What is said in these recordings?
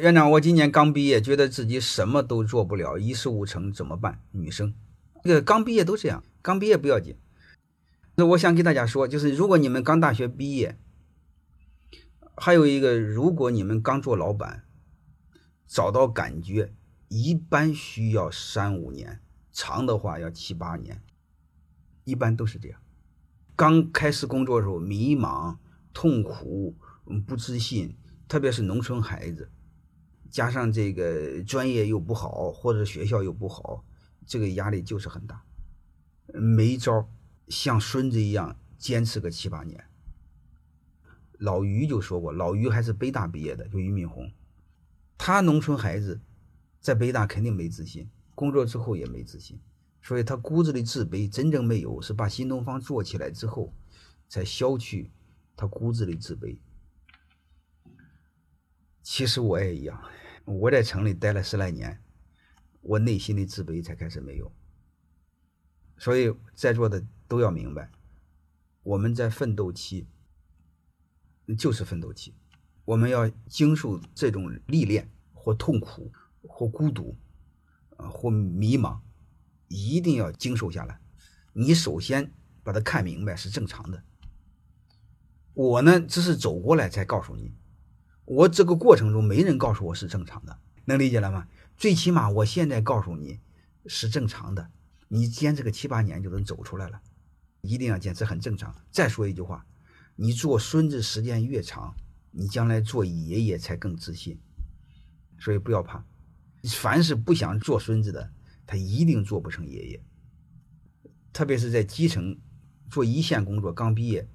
院长，我今年刚毕业，觉得自己什么都做不了，一事无成，怎么办？女生，这个刚毕业都这样，刚毕业不要紧。那我想给大家说，就是如果你们刚大学毕业，还有一个，如果你们刚做老板，找到感觉，一般需要三五年，长的话要七八年，一般都是这样。刚开始工作的时候，迷茫、痛苦、不自信，特别是农村孩子。加上这个专业又不好，或者学校又不好，这个压力就是很大，没招像孙子一样坚持个七八年。老于就说过，老于还是北大毕业的，就俞敏洪，他农村孩子，在北大肯定没自信，工作之后也没自信，所以他骨子里自卑，真正没有，是把新东方做起来之后，才消去他骨子里自卑。其实我也一样，我在城里待了十来年，我内心的自卑才开始没有。所以在座的都要明白，我们在奋斗期，就是奋斗期，我们要经受这种历练或痛苦或孤独，啊或迷茫，一定要经受下来。你首先把它看明白是正常的。我呢，只是走过来才告诉你。我这个过程中没人告诉我是正常的，能理解了吗？最起码我现在告诉你是正常的，你坚持个七八年就能走出来了，一定要坚持，很正常。再说一句话，你做孙子时间越长，你将来做爷爷才更自信，所以不要怕。凡是不想做孙子的，他一定做不成爷爷。特别是在基层做一线工作，刚毕业，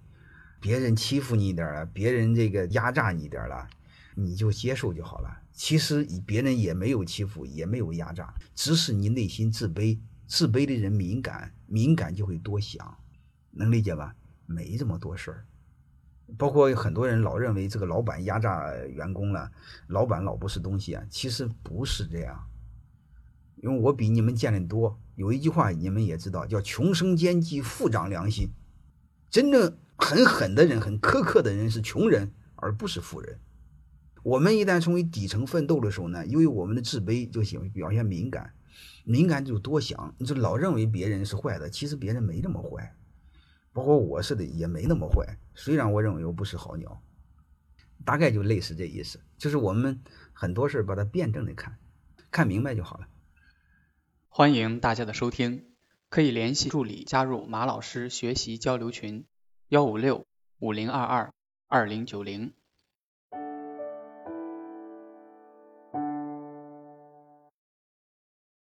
别人欺负你一点了，别人这个压榨你一点了。你就接受就好了。其实别人也没有欺负，也没有压榨，只是你内心自卑。自卑的人敏感，敏感就会多想，能理解吧？没这么多事儿。包括很多人老认为这个老板压榨员工了，老板老不是东西啊。其实不是这样，因为我比你们见的多。有一句话你们也知道，叫“穷生奸计，富长良心”。真正很狠的人、很苛刻的人是穷人，而不是富人。我们一旦从于底层奋斗的时候呢，由于我们的自卑，就喜欢表现敏感，敏感就多想，你就老认为别人是坏的，其实别人没那么坏，包括我似的也没那么坏。虽然我认为我不是好鸟，大概就类似这意思，就是我们很多事把它辩证的看，看明白就好了。欢迎大家的收听，可以联系助理加入马老师学习交流群：幺五六五零二二二零九零。